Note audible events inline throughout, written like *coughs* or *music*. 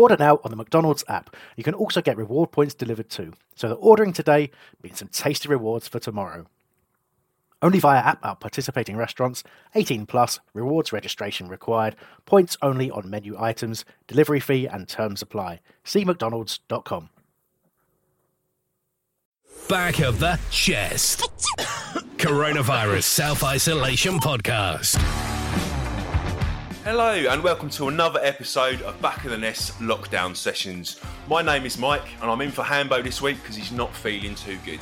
Order now on the McDonald's app. You can also get reward points delivered too. So that ordering today means some tasty rewards for tomorrow. Only via app at participating restaurants. 18 plus. Rewards registration required. Points only on menu items. Delivery fee and terms apply. See mcdonalds.com. Back of the chest. *coughs* Coronavirus Self Isolation Podcast. Hello, and welcome to another episode of Back of the Nest Lockdown Sessions. My name is Mike, and I'm in for Hambo this week because he's not feeling too good.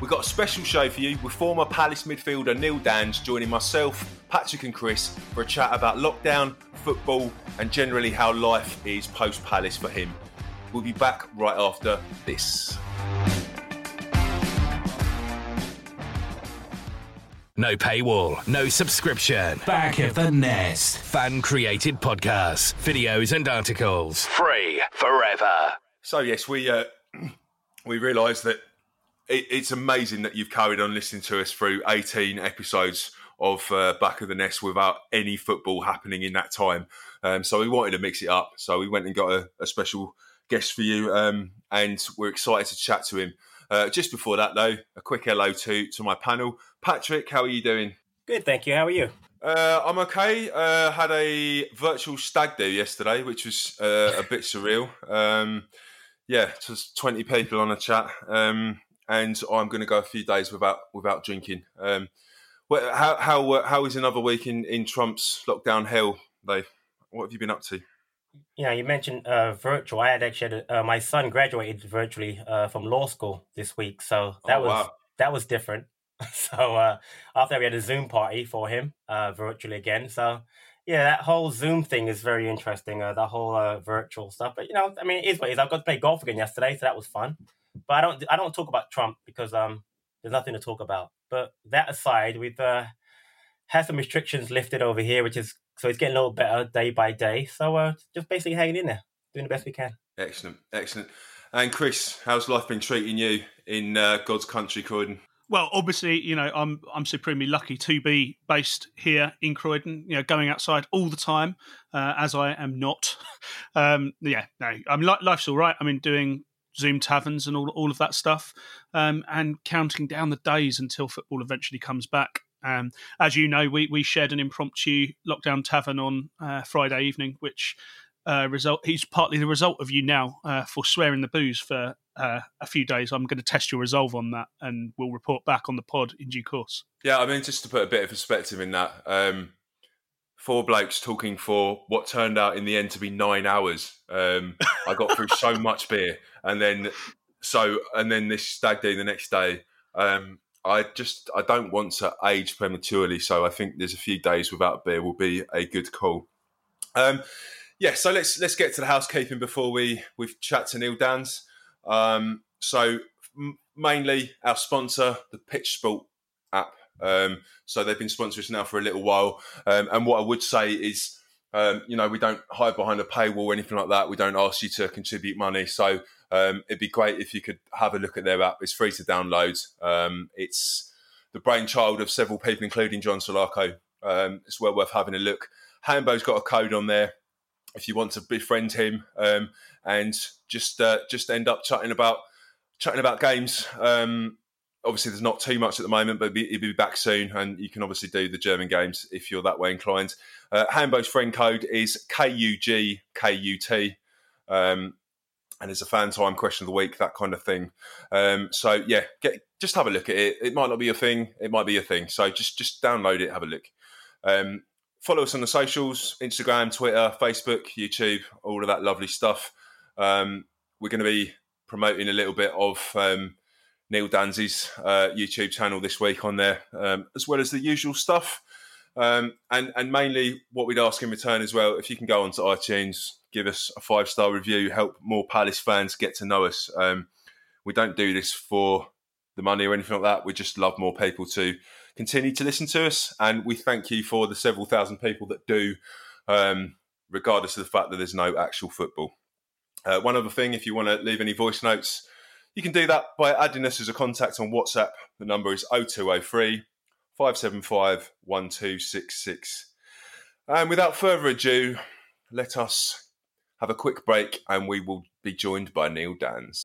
We've got a special show for you with former Palace midfielder Neil Danns joining myself, Patrick, and Chris for a chat about lockdown, football, and generally how life is post Palace for him. We'll be back right after this. No paywall, no subscription. Back of the Nest. Fan created podcasts, videos, and articles. Free forever. So yes, we uh, *clears throat* we realise that it, it's amazing that you've carried on listening to us through 18 episodes of uh, Back of the Nest without any football happening in that time. Um, so we wanted to mix it up. So we went and got a, a special guest for you, um, and we're excited to chat to him. Uh, just before that, though, a quick hello to to my panel. Patrick, how are you doing? Good, thank you. How are you? Uh, I'm okay. Uh, had a virtual stag do yesterday, which was uh, a bit surreal. Um, yeah, just 20 people on a chat, um, and I'm going to go a few days without without drinking. Um, how how how is another week in, in Trump's lockdown hell, Dave? What have you been up to? You know, you mentioned uh, virtual. I had actually had, uh, my son graduated virtually uh, from law school this week, so that Oh, was wow. that was different. *laughs* so uh, after that, we had a Zoom party for him uh, virtually again. So yeah, that whole Zoom thing is very interesting. Uh, the whole uh, virtual stuff, but you know, I mean, it is what it is. I got to play golf again yesterday, so that was fun. But I don't I don't talk about Trump because um there's nothing to talk about. But that aside, we've uh, had some restrictions lifted over here, which is so it's getting a little better day by day. So uh, just basically hanging in there, doing the best we can. Excellent, excellent. And Chris, how's life been treating you in uh, God's country, Croydon? Well, obviously, you know, I'm I'm supremely lucky to be based here in Croydon. You know, going outside all the time, uh, as I am not. *laughs* Um, yeah, no, I'm li- life's all right. I mean, doing Zoom taverns and all all of that stuff, um, and counting down the days until football eventually comes back. Um, as you know, we we shared an impromptu lockdown tavern on uh, Friday evening, which uh, result he's partly the result of you now uh, for swearing the booze for uh, a few days. I'm going to test your resolve on that, and we'll report back on the pod in due course. Yeah, I mean, just to put a bit of perspective in that, um, four blokes talking for what turned out in the end to be nine hours. Um, I got through so *laughs* much beer, and then so and then this stag do the next day. Um, I just I don't want to age prematurely, so I think there's a few days without beer will be a good call. Um, yeah, so let's let's get to the housekeeping before we we chat to Neil Danns. Um, so m- mainly our sponsor, the Pitch Sport app. Um, so they've been sponsoring us now for a little while. Um, and what I would say is, um, you know, we don't hide behind a paywall or anything like that. We don't ask you to contribute money. So um, it'd be great if you could have a look at their app. It's free to download. Um, it's the brainchild of several people, including John Solarco. Um, it's well worth having a look. Hambo's got a code on there if you want to befriend him um, and just uh, just end up chatting about chatting about games. Um, obviously there's not too much at the moment, but he'll be back soon, and you can obviously do the German games if you're that way inclined. Uh, Hambo's friend code is KUGKUT. Um, and it's a fan time question of the week, that kind of thing. Um, so yeah, get just have a look at it. It might not be a thing, it might be a thing. So just just download it, have a look. Um, follow us on the socials: Instagram, Twitter, Facebook, YouTube, all of that lovely stuff. Um, we're going to be promoting a little bit of um, Neil Danzy's uh, YouTube channel this week on there, um, as well as the usual stuff. Um, and and mainly what we'd ask in return as well, if you can go onto iTunes, give us a five star review, help more Palace fans get to know us. Um, we don't do this for the money or anything like that. We just love more people to continue to listen to us, and we thank you for the several thousand people that do, um, regardless of the fact that there's no actual football. Uh, one other thing, if you want to leave any voice notes, you can do that by adding us as a contact on WhatsApp. The number is 0203 575 1266. And without further ado, let us have a quick break and we will be joined by Neil Danns.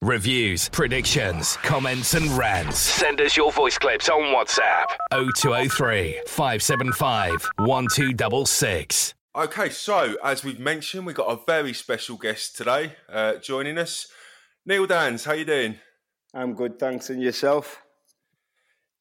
Reviews, predictions, comments, and rants. Send us your voice clips on WhatsApp 0203 575 1266. Okay, so as we've mentioned, we've got a very special guest today uh, joining us. Neil Danns, how you doing? I'm good, thanks. And yourself?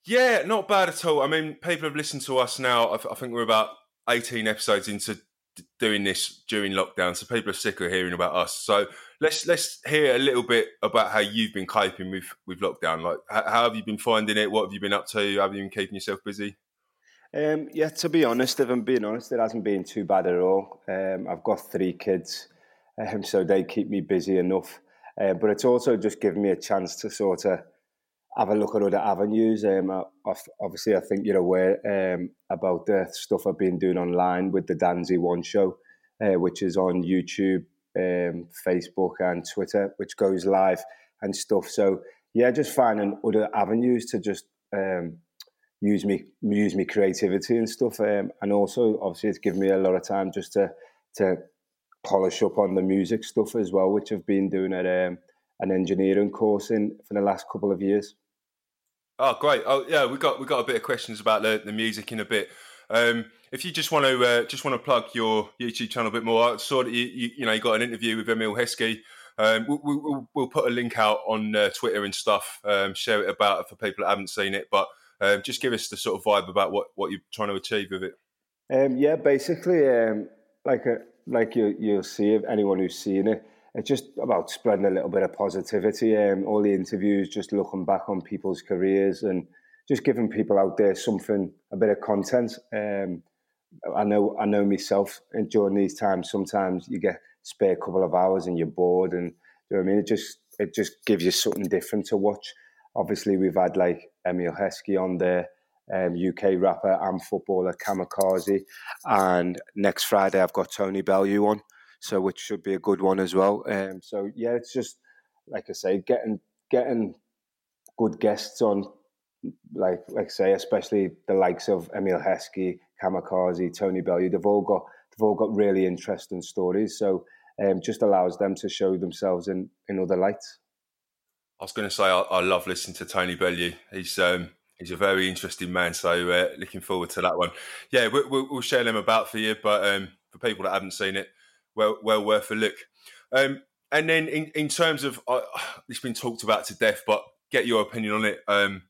Yeah, not bad at all. I mean, people have listened to us now. I, th- I think we're about 18 episodes into d- doing this during lockdown, so people are sick of hearing about us. So let's let's hear a little bit about how you've been coping with with lockdown. Like, how, have you been finding it? What have you been up to? Have you been keeping yourself busy? Um, yeah, to be honest, if I'm being honest, it hasn't been too bad at all. Um, I've got three kids, um, so they keep me busy enough. Uh, but it's also just given me a chance to sort of have a look at other avenues. Um, obviously, I think you're aware um, about the stuff I've been doing online with the Danzy One Show, uh, which is on YouTube, um, Facebook, and Twitter, which goes live and stuff. So yeah, just finding other avenues to just um, use me use me creativity and stuff, um, and also obviously it's given me a lot of time just to to polish up on the music stuff as well, which I've been doing at um, an engineering course in for the last couple of years. Oh, great! Oh, yeah, we got we got a bit of questions about the, the music in a bit. Um, if you just want to uh, just want to plug your YouTube channel a bit more, I saw that you you, you know you got an interview with Emile Heskey. Um, we, will we'll put a link out on uh, Twitter and stuff. Um, share it about for people that haven't seen it, but um, just give us the sort of vibe about what, what you're trying to achieve with it. Um, yeah, basically, um, like a, like you you'll see if anyone who's seen it, it's just about spreading a little bit of positivity. Um, all the interviews, just looking back on people's careers and just giving people out there something, a bit of content. Um, I know, I know myself. And during these times, sometimes you get spare couple of hours and you're bored, and you know what I mean. It just, it just gives you something different to watch. Obviously, we've had like Emile Heskey on there, um, UK rapper and footballer Kamikaze, and next Friday I've got Tony Bellew on so which should be a good one as well. Um, so yeah, it's just like I say, getting getting good guests on, like like I say, especially the likes of Emile Heskey, Kamikaze, Tony Bellew. They've all got they've all got really interesting stories. So um, just allows them to show themselves in in other lights. I was going to say I, I love listening to Tony Bellew. He's um, he's a very interesting man. So uh, looking forward to that one. Yeah, we, will we'll share them about for you. But um, for people that haven't seen it, well well worth a look. Um, and then in, in terms of uh, it's been talked about to death, but get your opinion on it. Um,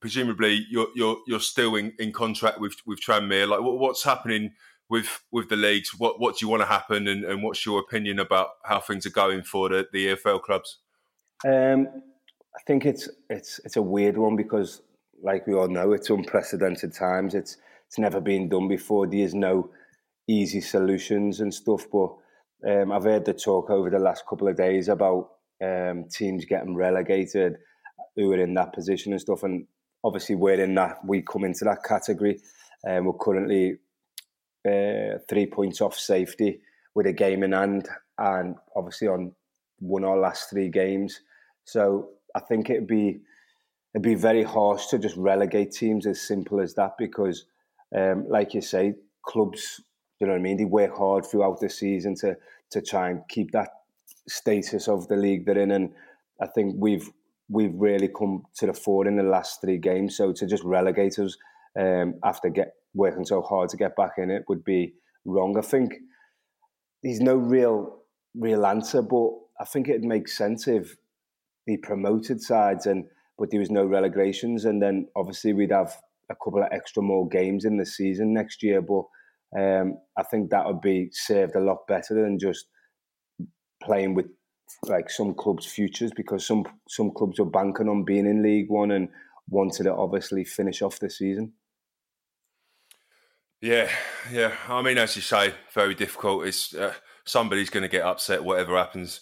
presumably, you're you're you're still in, in contract with with Tranmere. Like, what, what's happening with with the leagues? What what do you want to happen, and, and what's your opinion about how things are going for the the EFL clubs? Um, I think it's it's it's a weird one because, like we all know, it's unprecedented times. It's it's never been done before. There's no easy solutions and stuff. But um, I've heard the talk over the last couple of days about um, teams getting relegated who are in that position and stuff. And obviously, we're in that. We come into that category. Um, we're currently uh, three points off safety with a game in hand, and obviously on won our last three games. So I think it'd be it'd be very harsh to just relegate teams as simple as that because, um, like you say, clubs, you know what I mean, they work hard throughout the season to to try and keep that status of the league they're in, and I think we've we've really come to the fore in the last three games. So to just relegate us um, after get working so hard to get back in it would be wrong. I think there's no real real answer, but I think it'd make sense if the promoted sides and but there was no relegations, and then obviously we'd have a couple of extra more games in the season next year. But um, I think that would be served a lot better than just playing with like some clubs' futures because some some clubs are banking on being in League One and wanted to obviously finish off the season. Yeah, yeah. I mean, as you say, very difficult. It's uh, somebody's going to get upset, whatever happens.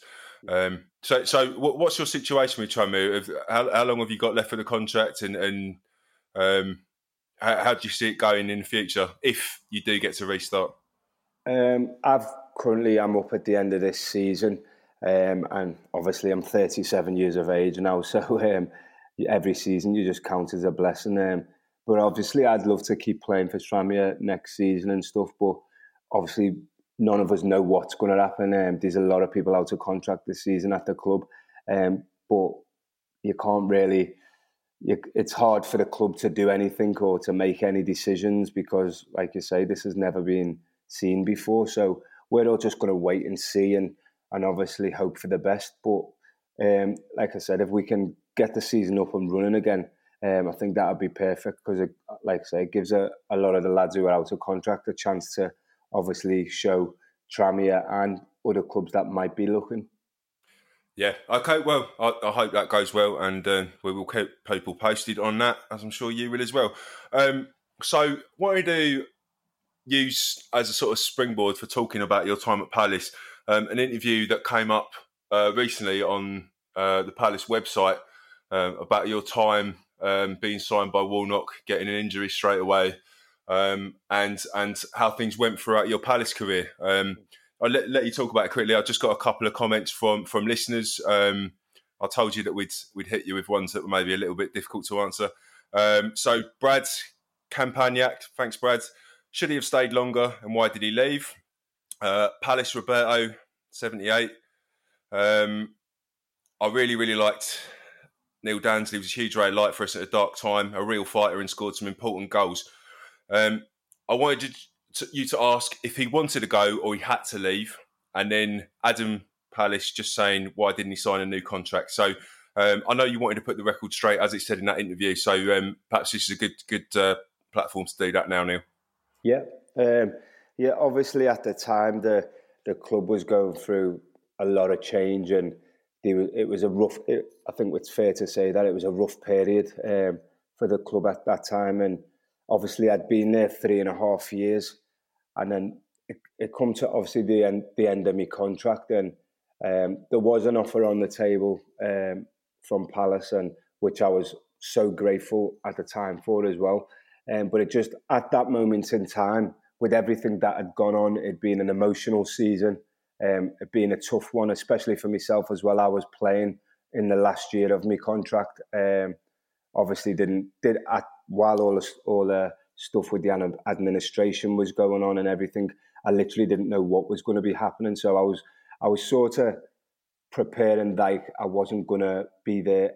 Um, so, so what's your situation with Tranmere? How, how, long have you got left for the contract, and, and um, how, how, do you see it going in the future if you do get to restart? Um, I've currently I'm up at the end of this season, um, and obviously I'm 37 years of age now, *laughs* so um, every season you just count as a blessing. Um, but obviously, I'd love to keep playing for Tranmere next season and stuff. But obviously, none of us know what's going to happen. Um, there's a lot of people out of contract this season at the club, um, but you can't really. You, it's hard for the club to do anything or to make any decisions because, like you say, this has never been seen before. So we're all just going to wait and see and and obviously hope for the best. But um, like I said, if we can get the season up and running again, um, I think that would be perfect because, like I say, it gives a, a lot of the lads who are out of contract a chance to obviously show Tranmere and other clubs that might be looking. Yeah. Okay. Well, I, I hope that goes well, and uh, we will keep people posted on that, as I'm sure you will as well. Um, so, what I do use as a sort of springboard for talking about your time at Palace, um, an interview that came up uh, recently on uh, the Palace website uh, about your time um, being signed by Warnock, getting an injury straight away, um, and and how things went throughout your Palace career. Um, I'll let, let, you talk about it quickly. I've just got a couple of comments from from listeners. Um, I told you that we'd we'd hit you with ones that were maybe a little bit difficult to answer. Um, so Brad Campagnac, thanks Brad. Should he have stayed longer, and why did he leave? Uh, Palace Roberto, seventy eight. Um, I really really liked Neil Dansley. He was a huge ray of light for us at a dark time, a real fighter, and scored some important goals. Um, I wanted to, you to ask if he wanted to go or he had to leave, and then Adam Palace just saying why didn't he sign a new contract? So um, I know you wanted to put the record straight, as it said in that interview. So um, perhaps this is a good good uh, platform to do that now, Neil. Yeah, um, yeah. Obviously, at the time, the the club was going through a lot of change, and it was a rough. It, I think it's fair to say that it was a rough period um, for the club at that time, and obviously I'd been there three and a half years, and then it, it come to obviously the end the end of my contract, and um, there was an offer on the table um, from Palace, and which I was so grateful at the time for as well. Um, but it just at that moment in time, with everything that had gone on, it'd been an emotional season, um, it being a tough one, especially for myself as well. I was playing in the last year of my contract. Um, obviously, didn't did at while all the, all the stuff with the administration was going on and everything, I literally didn't know what was going to be happening. So I was I was sort of preparing like I wasn't going to be there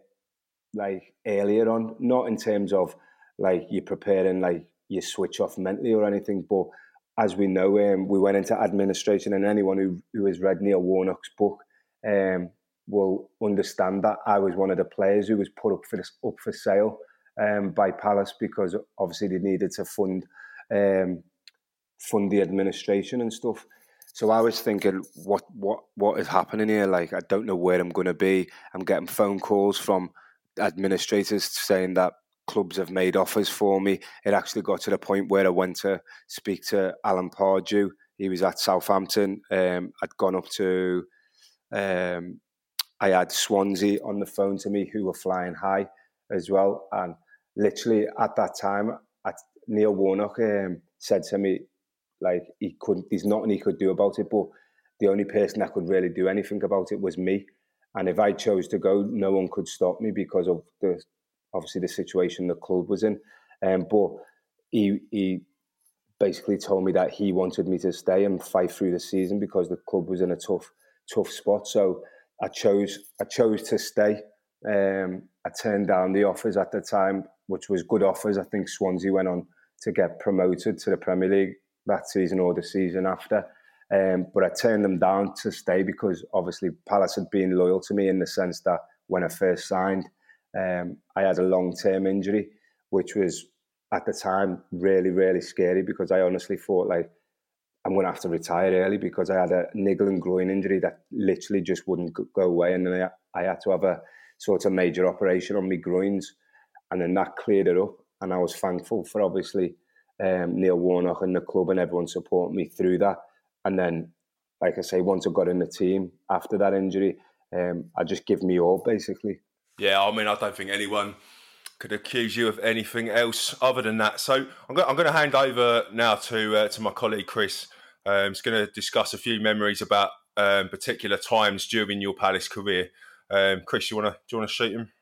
like earlier on, not in terms of like you're preparing like you switch off mentally or anything, but as we know, um, we went into administration, and anyone who, who has read Neil Warnock's book um, will understand that I was one of the players who was put up for this, up for sale um, by Palace because obviously they needed to fund um, fund the administration and stuff. So I was thinking, what what what is happening here? Like I don't know where I'm going to be. I'm getting phone calls from administrators saying that clubs have made offers for me. It actually got to the point where I went to speak to Alan Pardew. He was at Southampton. Um, I'd gone up to, um, I had Swansea on the phone to me who were flying high as well. And literally at that time, at, Neil Warnock um, said to me, like he couldn't, there's nothing he could do about it. But the only person that could really do anything about it was me. And if I chose to go, no one could stop me because of the obviously the situation the club was in. Um, but he he basically told me that he wanted me to stay and fight through the season because the club was in a tough tough spot. So I chose I chose to stay. Um, I turned down the offers at the time, which was good offers. I think Swansea went on to get promoted to the Premier League that season or the season after. Um, but I turned them down to stay because obviously Palace had been loyal to me in the sense that when I first signed, um, I had a long term injury, which was at the time really, really scary because I honestly thought like I'm going to have to retire early because I had a niggle and groin injury that literally just wouldn't go away. And then I, I had to have a sort of major operation on my groins. And then that cleared it up. And I was thankful for obviously um, Neil Warnock and the club and everyone supporting me through that. And then, like I say, once I got in the team after that injury, um, I just give me all basically. Yeah, I mean, I don't think anyone could accuse you of anything else other than that. So I'm going, I'm to hand over now to uh, to my colleague Chris. Um, he's going to discuss a few memories about um, particular times during your Palace career. Um, Chris, you want to do you want to shoot him?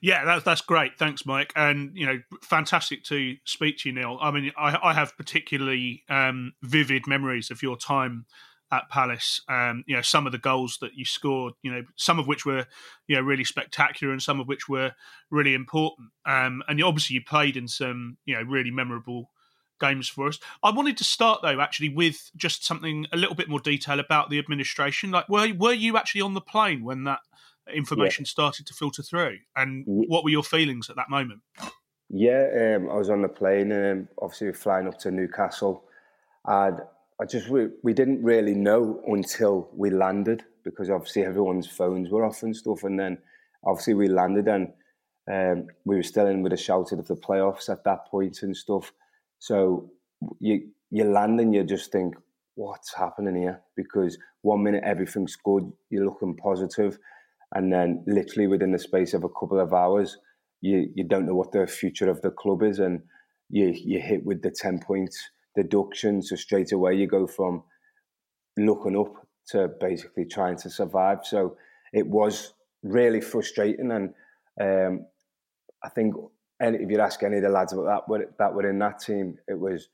Yeah, that's that's great. Thanks, Mike. And you know, fantastic to speak to you, Neil. I mean, I, I have particularly um, vivid memories of your time at Palace. Um, you know, some of the goals that you scored, you know, some of which were, you know, really spectacular and some of which were really important. Um, and you, obviously, you played in some, you know, really memorable games for us. I wanted to start though, actually, with just something a little bit more detail about the administration. Like, were were you actually on the plane when that information yeah. started to filter through, and what were your feelings at that moment? Yeah, um, I was on the plane, um, obviously flying up to Newcastle, and I just we, we didn't really know until we landed because obviously everyone's phones were off and stuff, and then obviously we landed and um, we were still in with a shout of the playoffs at that point and stuff. So you you land and you just think, what's happening here? Because one minute everything's good, you're looking positive, and then literally within the space of a couple of hours, you you don't know what the future of the club is, and you you hit with the ten points deduction. So straight away you go from looking up to basically trying to survive. So it was really frustrating, and um, I think if you ask any of the lads about that that were in that team, it was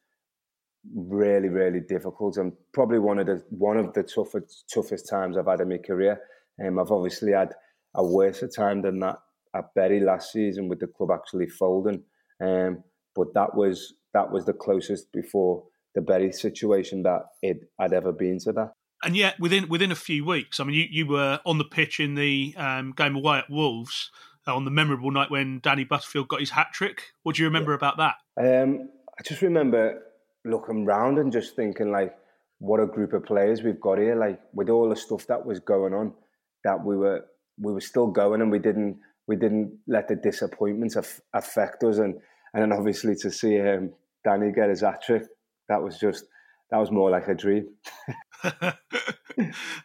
really really difficult and probably one of the one of the toughest toughest times I've had in my career. Um, I've obviously had a worse time than that at Bury last season with the club actually folding. Um, but that was that was the closest before the Bury situation that it had ever been to that. And yet, within within a few weeks, I mean, you, you were on the pitch in the um, game away at Wolves on the memorable night when Danny Butterfield got his hat trick. What do you remember yeah. about that? Um, I just remember looking round and just thinking, like, what a group of players we've got here. Like, with all the stuff that was going on, that we were we were still going, and we didn't we didn't let the disappointments affect us. And and then obviously to see um, Danny get his hat trick, that was just that was more like a dream. *laughs*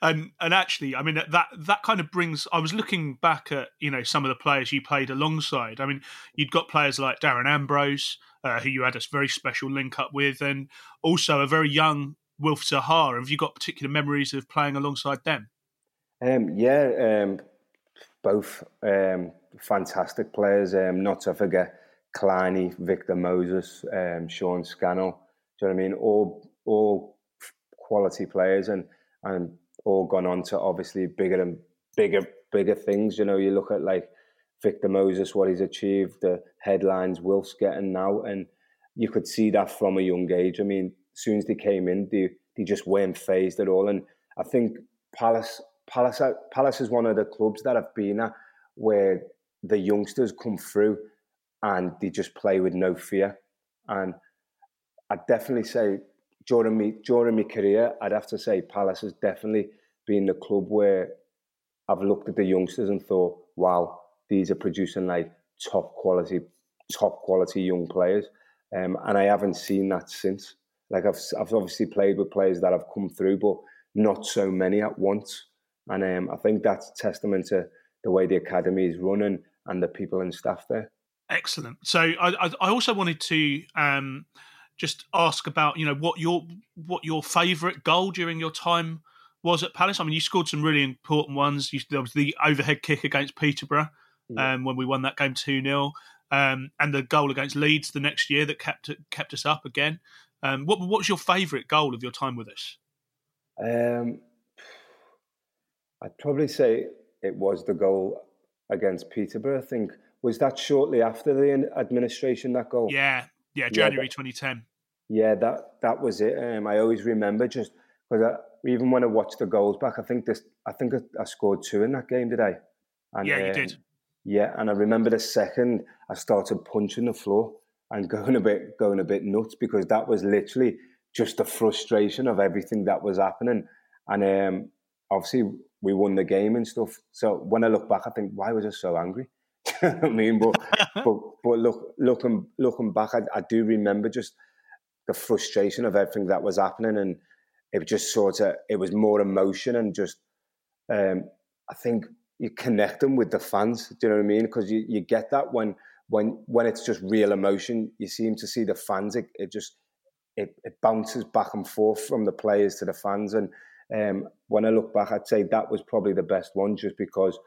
and and actually, I mean that that kind of brings. I was looking back at you know some of the players you played alongside. I mean, you'd got players like Darren Ambrose, uh, who you had a very special link up with, and also a very young Wilf Zaha. Have you got particular memories of playing alongside them? Um, yeah, um, both um, fantastic players. Um, not to forget Kleiny, Victor Moses, um, Sean Scannell. Do you know what I mean? All all quality players and and all gone on to obviously bigger and bigger bigger things. You know, you look at like Victor Moses, what he's achieved, the headlines Wilf's getting now, and you could see that from a young age. I mean, as soon as they came in, they they just weren't phased at all. And I think Palace Palace, Palace is one of the clubs that I've been at where the youngsters come through and they just play with no fear. And I'd definitely say during me during my career, I'd have to say Palace has definitely been the club where I've looked at the youngsters and thought, wow, these are producing like top quality, top quality young players. Um, and I haven't seen that since. Like I've, I've obviously played with players that have come through, but not so many at once. And um, I think that's testament to the way the academy is running and the people and staff there. Excellent. So I, I also wanted to um, just ask about you know what your what your favourite goal during your time was at Palace. I mean, you scored some really important ones. You, there was the overhead kick against Peterborough yeah. um, when we won that game two 0 um, and the goal against Leeds the next year that kept kept us up again. Um, what what was your favourite goal of your time with us? Um, I'd probably say it was the goal against Peterborough. I think was that shortly after the administration that goal. Yeah, yeah, January yeah, 2010. Yeah, that that was it. Um, I always remember just because even when I watched the goals back, I think this, I think I, scored two in that game today. And, yeah, you um, did. Yeah, and I remember the second I started punching the floor and *laughs* going a bit going a bit nuts because that was literally just the frustration of everything that was happening. And um, obviously we won the game and stuff. So when I look back, I think, why was I so angry? *laughs* I mean, but *laughs* but but look looking looking back, I, I, do remember just the frustration of everything that was happening, and it just sort of it was more emotion and just um, I think you connect them with the fans. Do you know what I mean? Because you, you get that when when when it's just real emotion, you seem to see the fans. It, it just it, it bounces back and forth from the players to the fans. And um, when I look back, I'd say that was probably the best one, just because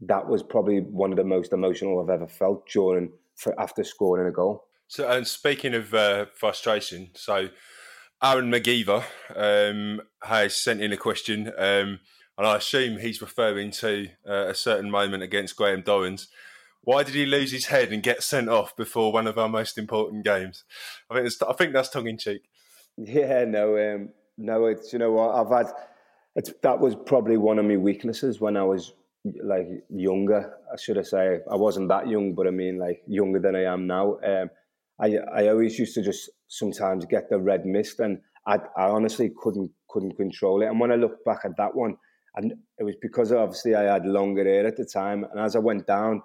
that was probably one of the most emotional I've ever felt during for after scoring a goal. So, and speaking of uh, frustration, so Aaron McGeever um, has sent in a question, um, and I assume he's referring to uh, a certain moment against Graham Dorrans. Why did he lose his head and get sent off before one of our most important games? I think I think that's tongue in cheek. Yeah, no, um, no, it's you know what I've had. It's that was probably one of my weaknesses when I was like younger. I should have say I wasn't that young, but I mean like younger than I am now. Um, I I always used to just sometimes get the red mist, and I, I honestly couldn't couldn't control it. And when I look back at that one, and it was because obviously I had longer hair at the time, and as I went down,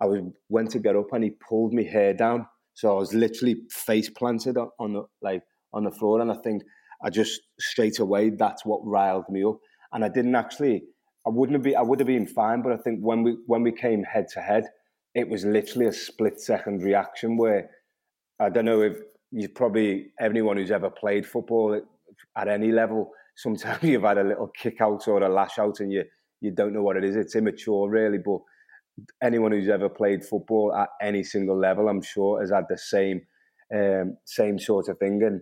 I was went to get up, and he pulled my hair down, so I was literally face planted on the like on the floor, and I think I just straight away that's what riled me up, and I didn't actually I wouldn't have been, I would have been fine, but I think when we when we came head to head, it was literally a split second reaction where I don't know if you probably anyone who's ever played football at any level, sometimes *laughs* you've had a little kick out or a lash out and you you don't know what it is. It's immature really, but anyone who's ever played football at any single level, I'm sure, has had the same um, same sort of thing. And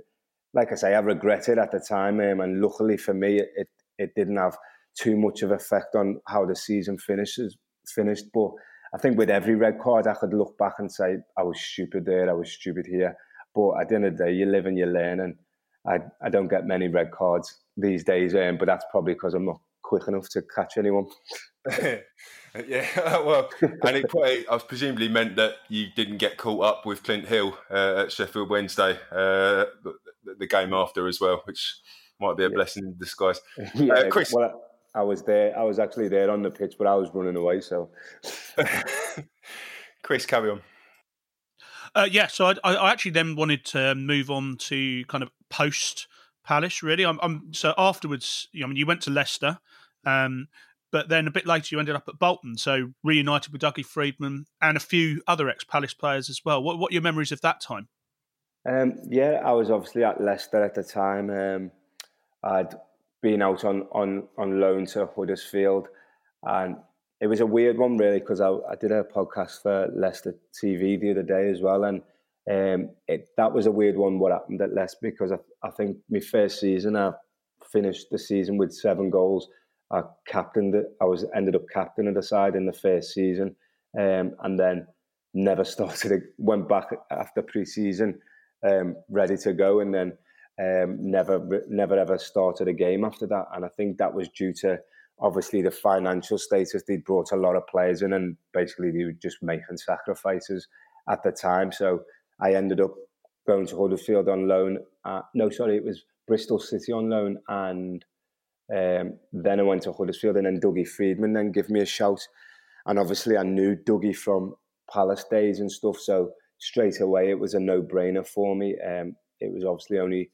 like I say, I regret it at the time, um, and luckily for me, it it didn't have too much of effect on how the season finishes finished. But I think with every red card, I could look back and say I was stupid there, I was stupid here. But at the end of the day, you live and you learn, and I I don't get many red cards these days. Um, but that's probably because I'm not quick enough to catch anyone. *laughs* *laughs* yeah, *laughs* well, and it probably, I presumably meant that you didn't get caught up with Clint Hill uh, at Sheffield Wednesday, uh, the, the, game after as well, which might be a yeah. blessing in disguise. *laughs* Yeah, uh, Chris. Well, I was there. I was actually there on the pitch, but I was running away. So, *laughs* *laughs* Chris, carry on. Uh, yeah, so I, I, actually then wanted to move on to kind of post Palace. Really, I'm, I'm, so afterwards. I mean, you went to Leicester, um, but then a bit later you ended up at Bolton. So reunited with Dougie Freedman and a few other ex Palace players as well. What, what are your memories of that time? Um, yeah, I was obviously at Leicester at the time. Um, I'd been out on on on loan to Huddersfield, and it was a weird one really because I, I did a podcast for Leicester TV the other day as well, and um, it that was a weird one what happened at Leicester because I, I think my first season I finished the season with seven goals. I captained it. I was ended up captain of the side in the first season, um, and then never *laughs* started. Went back after pre-season, um, ready to go, and then um, never never ever started a game after that. And I think that was due to obviously the financial status they'd brought a lot of players in, and basically they were just making sacrifices at the time. So I ended up going to Huddersfield on loan. Uh, no, sorry, it was Bristol City on loan, and um, then I went to Huddersfield, and then Dougie Freedman then gave me a shout, and obviously I knew Dougie from Palace days and stuff, so straight away it was a no-brainer for me. Um, it was obviously only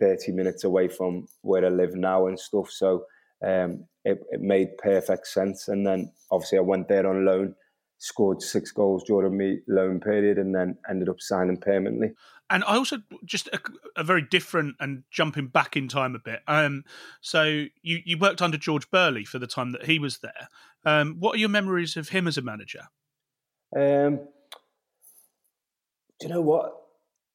30 minutes away from where I live now and stuff, so um, it, it made perfect sense. And then obviously I went there on loan scored six goals during my loan period and then ended up signing permanently. And I also just a, a, very different and jumping back in time a bit. Um, so you you worked under George Burley for the time that he was there. Um, what are your memories of him as a manager? Um, you know what?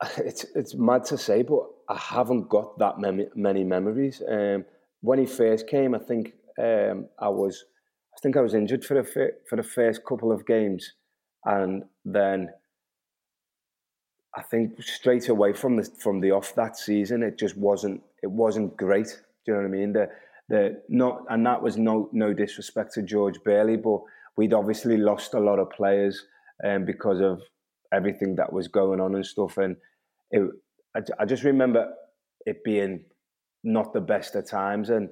*laughs* It's it's mad to say, but I haven't got that many, many memories. Um, when he first came, I think um, I was I think I was injured for the for the first couple of games, and then I think straight away from the from the off that season, it just wasn't it wasn't great. Do you know what I mean? The the not and that was no no disrespect to George Burley, but we'd obviously lost a lot of players um, because of everything that was going on and stuff. And it, I, I just remember it being not the best of times, and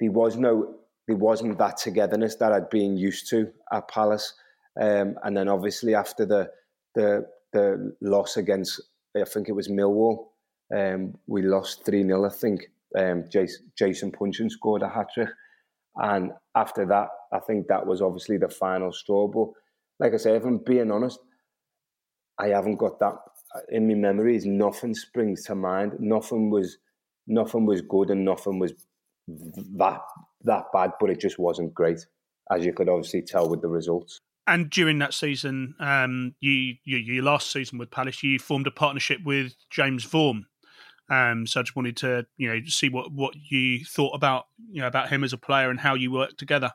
there was no there wasn't that togetherness that I'd been used to at Palace. Um, and then obviously after the the the loss against I think it was Millwall, um, we lost three 0 I think. Um, Jason, Jason Puncheon scored a hat trick, and after that, I think that was obviously the final straw. But like I say, if I'm being honest, I haven't got that in my memories. Nothing springs to mind. Nothing was nothing was good, and nothing was that that bad, but it just wasn't great, as you could obviously tell with the results. And during that season, um, you, you your last season with Palace, you formed a partnership with James Vaughan. Um, so I just wanted to you know see what, what you thought about you know about him as a player and how you worked together.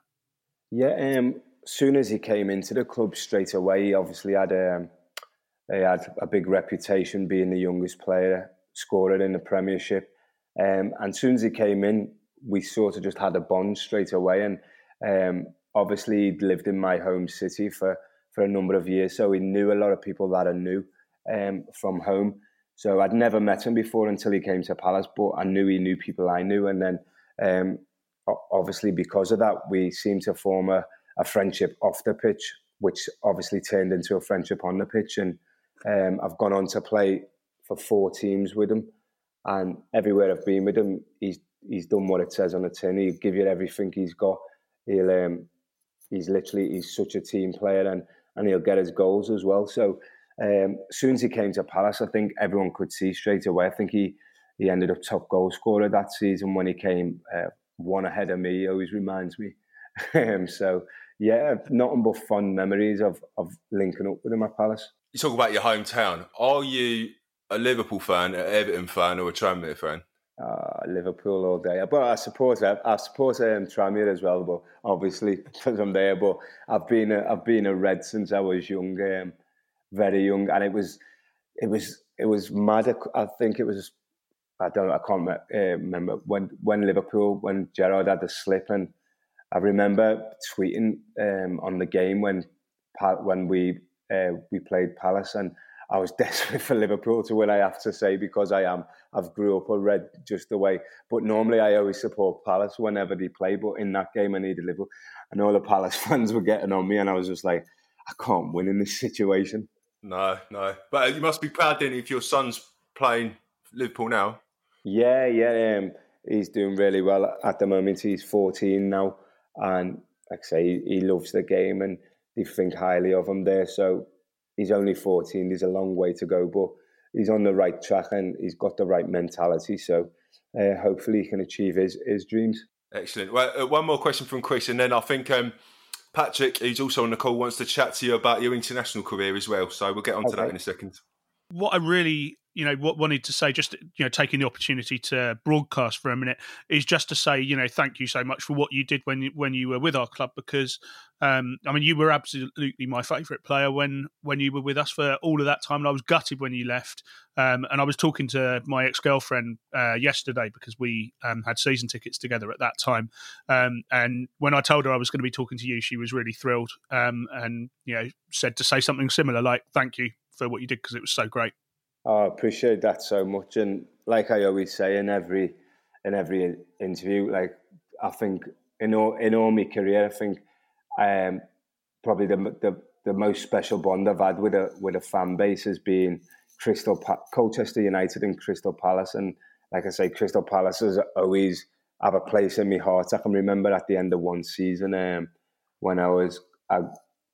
Yeah, um, soon as he came into the club straight away, he obviously had a um, he had a big reputation being the youngest player scorer in the Premiership. Um, and as soon as he came in, we sort of just had a bond straight away. And um, obviously, he'd lived in my home city for, for a number of years, so he knew a lot of people that I knew um, from home. So I'd never met him before until he came to Palace, but I knew he knew people I knew. And then, um, obviously, because of that, we seemed to form a, a, friendship off the pitch, which obviously turned into a friendship on the pitch. And um, I've gone on to play for four teams with him. And everywhere I've been with him, he's he's done what it says on the tin. He'll give you everything he's got. He'll um, he's literally he's such a team player and and he'll get his goals as well. So um, as soon as he came to Palace, I think everyone could see straight away. I think he he ended up top goal scorer that season when he came uh, one ahead of me. He always reminds me. *laughs* um, so yeah, nothing but fun memories of of linking up with him at Palace. You talk about your hometown. Are you a Liverpool fan, an Everton fan, or a Tranmere fan? uh, Liverpool all day. But I suppose I, I suppose I am Tranmere as well. But obviously *laughs* because I'm there. But I've been a, I've been a Red since I was young, um, very young, and it was it was it was mad. I think it was I don't I can't uh, remember when when Liverpool when Gerrard had the slip and I remember tweeting um, on the game when when we uh, we played Palace and I was *laughs* desperate for Liverpool to win. I have to say because I am. I've grew up a red just the way. But normally I always support Palace whenever they play. But in that game I needed Liverpool, and all the Palace *laughs* fans were getting on me, and I was just like, I can't win in this situation. No, no. But you must be proud then if your son's playing Liverpool now. Yeah, yeah. Um, he's doing really well at the moment. He's 14 now, and like I say, he, he loves the game, and they think highly of him there. So he's only 14. There's a long way to go, but he's on the right track and he's got the right mentality. So uh, hopefully he can achieve his, his dreams. Excellent. Well, uh, one more question from Chris, and then I think um, Patrick, who's also on the call, wants to chat to you about your international career as well. So we'll get on to okay. that in a second. What I really you know what wanted to say just you know taking the opportunity to broadcast for a minute is just to say you know thank you so much for what you did when you, when you were with our club because um, I mean you were absolutely my favourite player when when you were with us for all of that time and I was gutted when you left. Um, and I was talking to my ex girlfriend uh, yesterday because we um, had season tickets together at that time. Um, and when I told her I was going to be talking to you she was really thrilled um, and you know said to say something similar like thank you for what you did because it was so great. Oh, I appreciate that so much, and like I always say in every in every interview, like I think in all in all my career, I think um, probably the, the the most special bond I've had with a with a fan base has been Crystal pa- Colchester United and Crystal Palace, and like I say, Crystal Palace has always have a place in my heart. I can remember at the end of one season um, when I was I,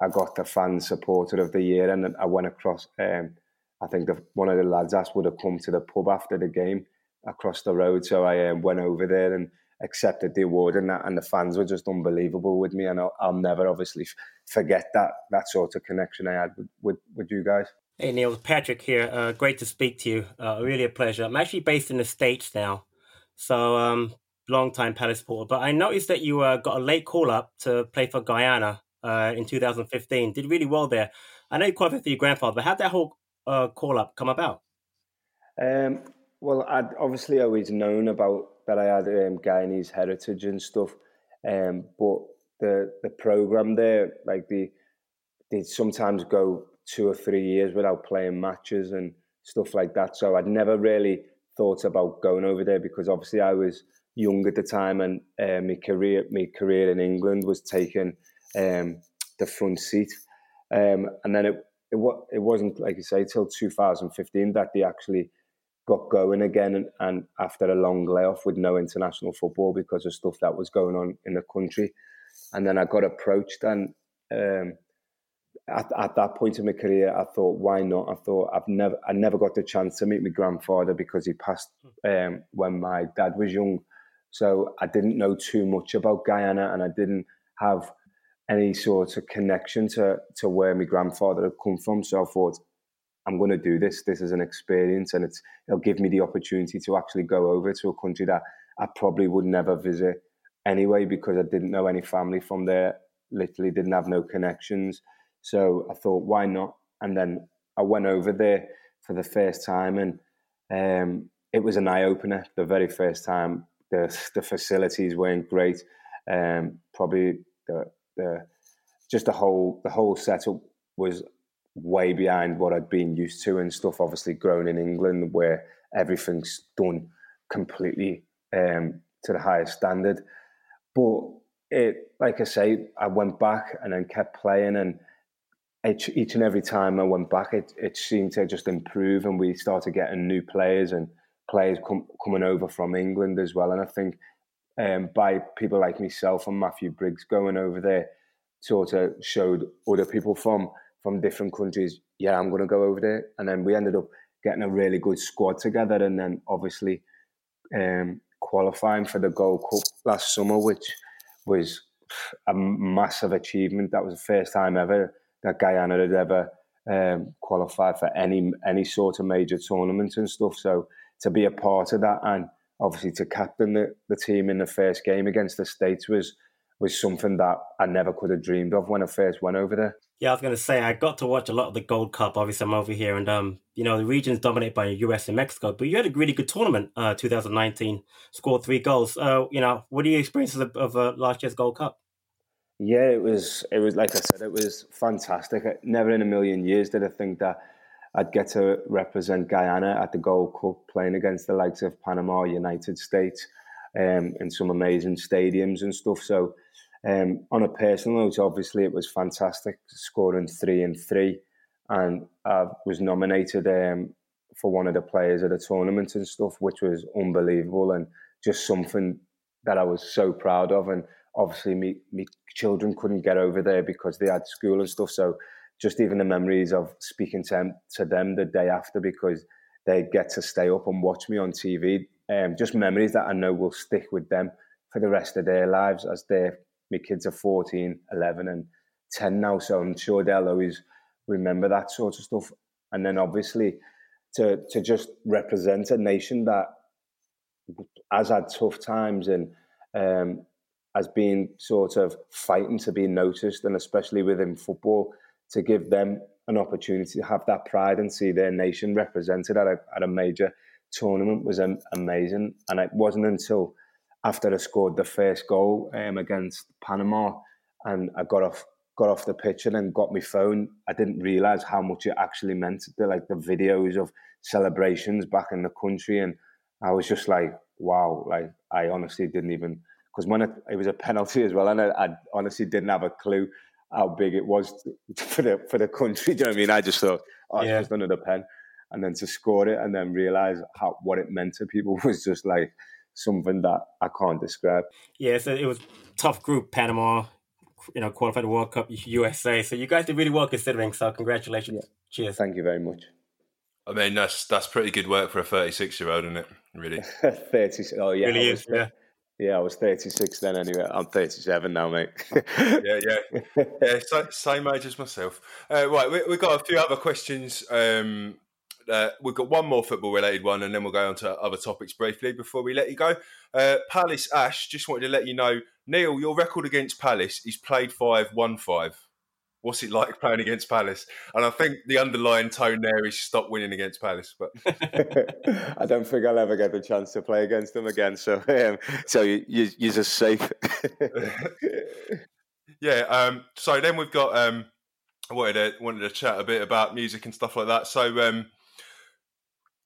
I got the fan supporter of the year, and I went across. Um, I think the, one of the lads asked would have come to the pub after the game across the road. So I um, went over there and accepted the award and that, and the fans were just unbelievable with me. And I'll, I'll never obviously forget that that sort of connection I had with, with, with you guys. Hey Neil, Patrick here. Uh, great to speak to you. Uh, really a pleasure. I'm actually based in the States now, so um, long time Palace supporter. But I noticed that you uh, got a late call up to play for Guyana uh, in 2015. Did really well there. I know you qualified for your grandfather, but how that whole uh, call up come about? Um, well, I'd obviously always known about that I had um, Guyanese heritage and stuff, um, but the the program there, like the, they'd sometimes go two or three years without playing matches and stuff like that. So I'd never really thought about going over there because obviously I was young at the time and uh, my career my career in England was taking um, the front seat. Um, and then it it, it wasn't like you say till 2015 that they actually got going again and, and, after a long layoff with no international football because of stuff that was going on in the country. And then I got approached and um, at, at that point in my career I thought why not? I thought I've never I never got the chance to meet my grandfather because he passed um, when my dad was young. So I didn't know too much about Guyana and I didn't have any sort of connection to to where my grandfather had come from. So I thought, I'm going to do this. This is an experience, and it's it'll give me the opportunity to actually go over to a country that I probably would never visit anyway because I didn't know any family from there. Literally didn't have no connections. So I thought, why not? And then I went over there for the first time, and um, it was an eye opener. The very first time, the *laughs* the facilities weren't great. Um, probably the the just the whole the whole setup was way behind what I'd been used to and stuff. Obviously, grown in England where everything's done completely um, to the highest standard. But it, like I say, I went back and then kept playing, and each, each and every time I went back, it, it seemed to just improve, and we started getting new players and players com- coming over from England as well. And I think um, by people like myself and Matthew Briggs going over there, sort of showed other people from from different countries, yeah, I'm going to go over there. And then we ended up getting a really good squad together, and then obviously um, qualifying for the Gold Cup last summer, which was a massive achievement. That was the first time ever that Guyana had ever um, qualified for any any sort of major tournament and stuff. So to be a part of that and obviously to captain the, the team in the first game against the States was was something that I never could have dreamed of when I first went over there. Yeah, I was going to say I got to watch a lot of the Gold Cup. Obviously, I'm over here, and um, you know the region's dominated by the US and Mexico. But you had a really good tournament, uh, 2019. Scored three goals. Uh, you know, what are your experiences of, of uh, last year's Gold Cup? Yeah, it was. It was like I said, it was fantastic. Never in a million years did I think that I'd get to represent Guyana at the Gold Cup, playing against the likes of Panama, United States, um, in some amazing stadiums and stuff. So, um, on a personal note, obviously it was fantastic, scoring three and three, and I was nominated um, for one of the players of the tournament and stuff, which was unbelievable and just something that I was so proud of. And obviously, me, me children couldn't get over there because they had school and stuff, so just even the memories of speaking to them, to them the day after because they get to stay up and watch me on TV. Um, just memories that I know will stick with them for the rest of their lives as their my kids are 14, 11 and 10 now. So I'm sure they'll always remember that sort of stuff. And then obviously to to just represent a nation that has had tough times and um, has been sort of fighting to be noticed, and especially within football, to give them an opportunity to have that pride and see their nation represented at a, at a major tournament was amazing. And it wasn't until after I scored the first goal um, against Panama and I got off got off the pitch and then got my phone, I didn't realise how much it actually meant. The, like the videos of celebrations back in the country, and I was just like, wow! Like I honestly didn't even because when it, it, was a penalty as well, and I, I, honestly didn't have a clue how big it was *laughs* for the for the country. *laughs* Do you know what I mean? I just thought, oh, it's yeah. just another pen, and then to score it and then realise how what it meant to people *laughs* was just like something that I can't describe. Yeah, so it was tough group, Panama, you know, qualified World Cup, USA. So you guys did really well considering. So congratulations. Yeah. Cheers. Thank you very much. I mean, that's that's pretty good work for a 36 year old, isn't it? Really? 36. Oh, yeah. Really is, yeah. Yeah, I was 36 then anyway. I'm 37 now, mate. *laughs* yeah, yeah. Yeah, so, same age as myself. Uh, right, we, have got a few other questions um, uh, we've got one more football related one, and then we'll go on to other topics briefly before we let you go. Uh, Palace Ash, just wanted to let you know, Neil, your record against Palace is played five, one five. What's it like playing against Palace? And I think the underlying tone there is stop winning against Palace. But *laughs* I don't think I'll ever get the chance to play against them again. So, um, so you, you, you're just safe. *laughs* yeah. Um, so then we've got. Um, I wanted to wanted to chat a bit about music and stuff like that. So um,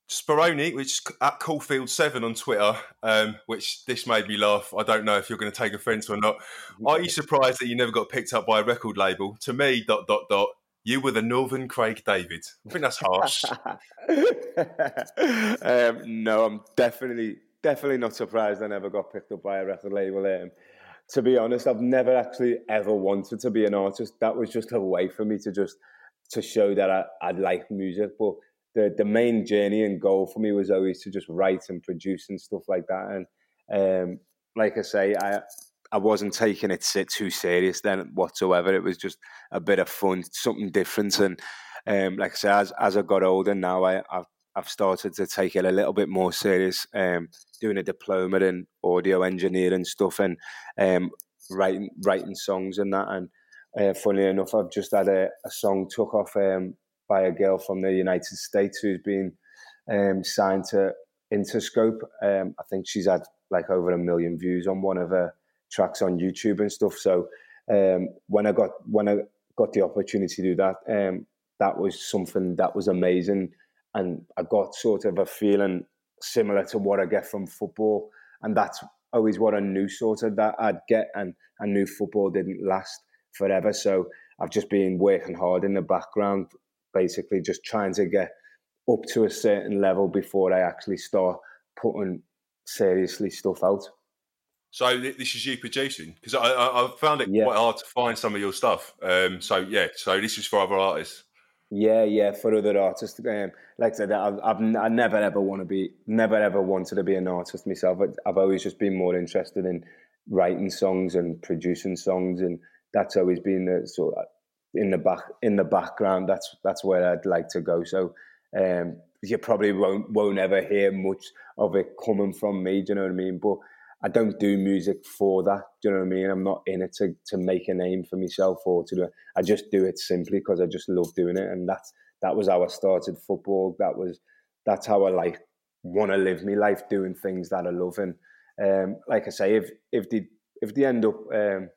Speroni, which is at Caulfield7 on Twitter, um, which this made me laugh. I don't know if you're going to take offence or not. Are you surprised that you never got picked up by a record label? To me, dot, dot, dot, you were the Northern Craig David. I think that's harsh. *laughs* um, no, I'm definitely, definitely not surprised I never got picked up by a record label. Um, to be honest, I've never actually ever wanted to be an artist. That was just a way for me to just to show that I, I like music. But the the main journey and goal for me was always to just write and produce and stuff like that. And um, like I say, I I wasn't taking it too serious then whatsoever. It was just a bit of fun, something different. And um, like I say, as as I got older now, I I've, I've started to take it a little bit more serious. Um, doing a diploma in audio engineering stuff and um, writing writing songs and that. And uh, funny enough, I've just had a, a song took off um, by a girl from the United States who's been um, signed to Interscope. Um, I think she's had like over a million views on one of her tracks on YouTube and stuff. So um, when I got when I got the opportunity to do that, um, that was something that was amazing, and I got sort of a feeling similar to what I get from football, and that's always what I knew sort of that I'd get, and I knew football didn't last forever. So I've just been working hard in the background, basically just trying to get up to a certain level before I actually start putting seriously stuff out. So this is you producing because I, I, found it yeah. quite hard to find some of your stuff. Um, so yeah, so this is for other artists. Yeah, yeah, for other artists. Um, like I said, I've, I've I never ever want to be, never ever wanted to be an artist myself. I've always just been more interested in writing songs and producing songs, and that's always been the sort of in the back in the background. That's that's where I'd like to go. So um, you probably won't won't ever hear much of it coming from me. Do you know what I mean? But I don't do music for that. Do you know what I mean? I'm not in it to to make a name for myself or to do it. I just do it simply because I just love doing it, and that's that was how I started football. That was that's how I like want to live my life doing things that I love. And um, like I say, if if they if they end up um,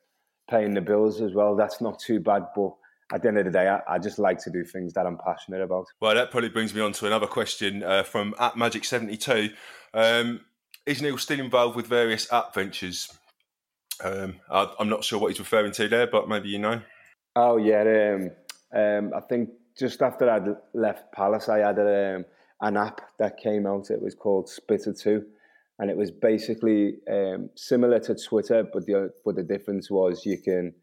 paying the bills as well, that's not too bad. But at the end of the day, I, I, just like to do things that I'm passionate about. Well, that probably brings me on to another question uh, from at Magic Seventy Two. Um, is Neil still involved with various app ventures? Um, I, am not sure what he's referring to there, but maybe you know. Oh yeah, um, um, I think just after I'd left Palace, I had a, um, an app that came out. It was called Spitter Two, and it was basically um, similar to Twitter, but the but the difference was you can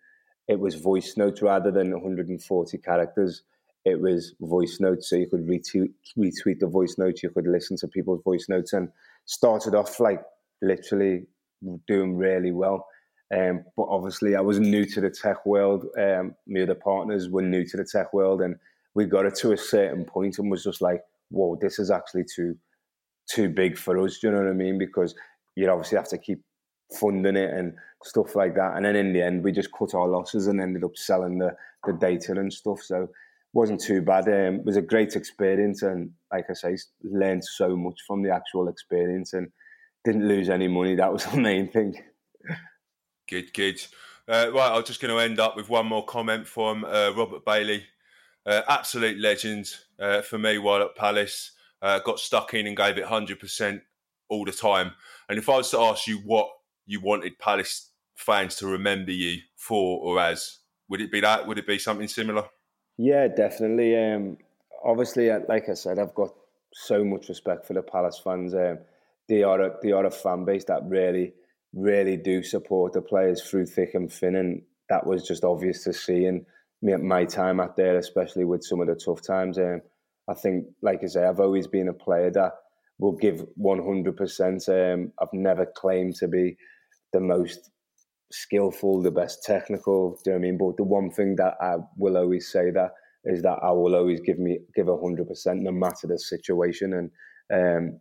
it was voice notes rather than 140 characters. It was voice notes, so you could retweet, retweet the voice notes. You could listen to people's voice notes, and started off like literally doing really well. Um, but obviously, I was new to the tech world. Um, me other partners were new to the tech world, and we got it to a certain point and was just like, whoa, this is actually too too big for us. Do you know what I mean? Because you obviously have to keep funding it and stuff like that. And then in the end, we just cut our losses and ended up selling the the data and stuff. So it wasn't too bad. Um, it was a great experience, and like I say, learned so much from the actual experience and didn't lose any money. That was *laughs* the main thing. Good, good. Uh, right, I'm just going to end up with one more comment from uh, Robert Bailey. Uh, absolute legend uh, for me while at Palace. Uh, got stuck in and gave it 100% all the time. And if I was to ask you what you wanted Palace fans to remember you for or as, would it be that? Would it be something similar? Yeah, definitely. Um, obviously, uh, like I said, I've got so much respect for the Palace fans. Um, they are a, they are a fan base that really really do support the players through thick and thin, and that was just obvious to see. And my time out there, especially with some of the tough times, um, I think, like I say, I've always been a player that will give one hundred percent. Um, I've never claimed to be the most skillful, the best technical. Do you know what I mean? But the one thing that I will always say that is that I will always give me give hundred percent, no matter the situation. And um,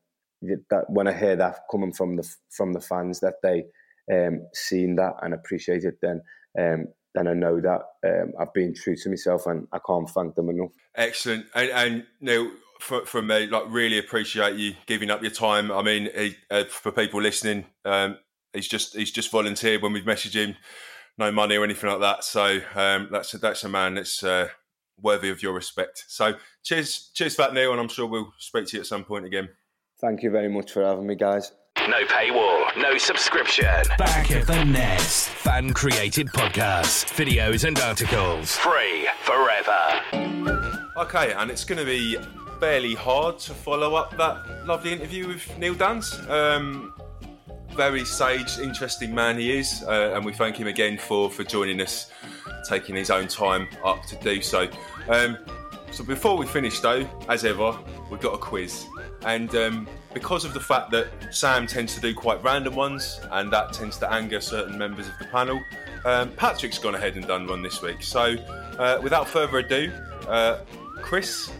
that when I hear that coming from the from the fans that they um, seen that and appreciate it, then um, then I know that um, I've been true to myself, and I can't thank them enough. Excellent, and, and you for, for me, like really appreciate you giving up your time. I mean, uh, for people listening, um, he's just he's just volunteered when we've messaged him, no money or anything like that. So um, that's a, that's a man that's uh, worthy of your respect. So cheers, cheers for that, Neil, and I'm sure we'll speak to you at some point again. Thank you very much for having me, guys. No paywall, no subscription. Back at the Nest. Fan created podcasts, videos, and articles. Free forever. Okay, and it's going to be fairly hard to follow up that lovely interview with Neil Danns. Um, very sage, interesting man he is, uh, and we thank him again for for joining us, taking his own time up to do so. Um, so before we finish, though, as ever, we've got a quiz. And um, because of the fact that Sam tends to do quite random ones, and that tends to anger certain members of the panel, um, Patrick's gone ahead and done one this week. So, uh, without further ado, uh, Chris,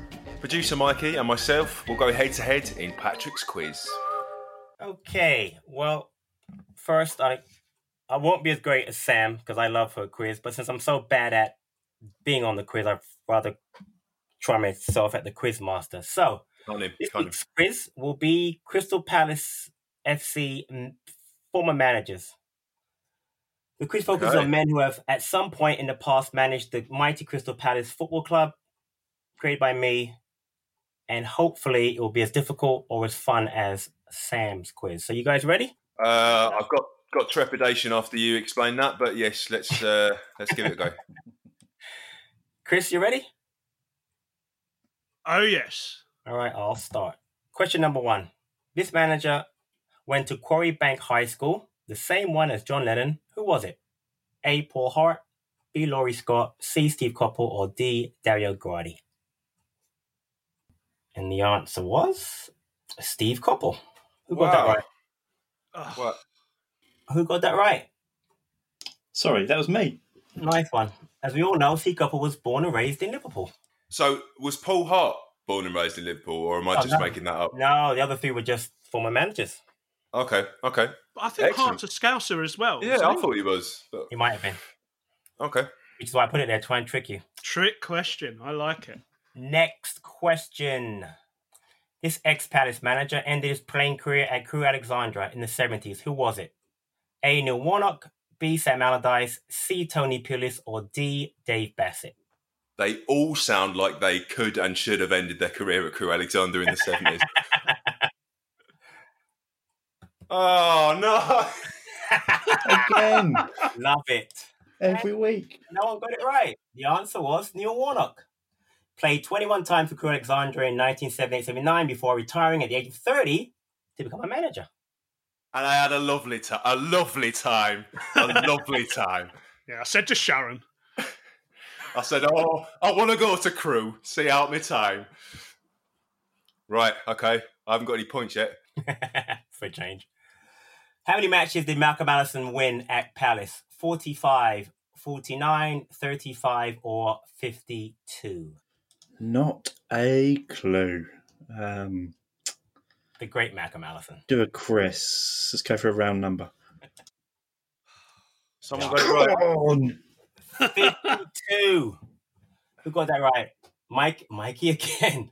producer Mikey, and myself will go head to head in Patrick's quiz. Okay, well, first I I won't be as great as Sam because I love her quiz, but since I'm so bad at being on the quiz, I'd rather try myself at the quiz master. So this week's quiz will be Crystal Palace FC former managers. The quiz focuses okay. on men who have, at some point in the past, managed the mighty Crystal Palace Football Club, created by me, and hopefully it will be as difficult or as fun as Sam's quiz. So, you guys ready? Uh, I've got got trepidation after you explain that, but yes, let's uh, let's give it a go. *laughs* Chris, you ready? Oh yes. All right, I'll start. Question number one. This manager went to Quarry Bank High School, the same one as John Lennon. Who was it? A. Paul Hart, B. Laurie Scott, C. Steve Coppell, or D. Dario Gradi? And the answer was Steve Coppell. Who got wow. that right? What? Who got that right? Sorry, that was me. Nice one. As we all know, Steve Coppell was born and raised in Liverpool. So was Paul Hart born and raised in Liverpool, or am I oh, just no. making that up? No, the other three were just former managers. Okay, okay. But I think Excellent. Hart's a Scouser as well. Yeah, I thought he was. But... He might have been. Okay. Which is why I put it there, try and trick you. Trick question. I like it. Next question. This ex Palace manager ended his playing career at Crewe Alexandra in the 70s. Who was it? A. Neil Warnock, B. Sam Allardyce, C. Tony Pulis, or D. Dave Bassett? they all sound like they could and should have ended their career at Crewe Alexandra in the 70s. *laughs* oh, no. Again. Love it. Every week. No one got it right. The answer was Neil Warnock. Played 21 times for Crewe Alexandra in 1978-79 before retiring at the age of 30 to become a manager. And I had a lovely time. A lovely time. A *laughs* lovely time. Yeah, I said to Sharon, I said, "Oh, I want to go to Crewe, see out my time." Right, okay. I haven't got any points yet. *laughs* For change. How many matches did Malcolm Allison win at Palace? 45, 49, 35, or 52? Not a clue. Um, The great Malcolm Allison. do a Chris. Let's go for a round number. *sighs* Someone got it right. on. 52. Who got that right? Mike, Mikey again.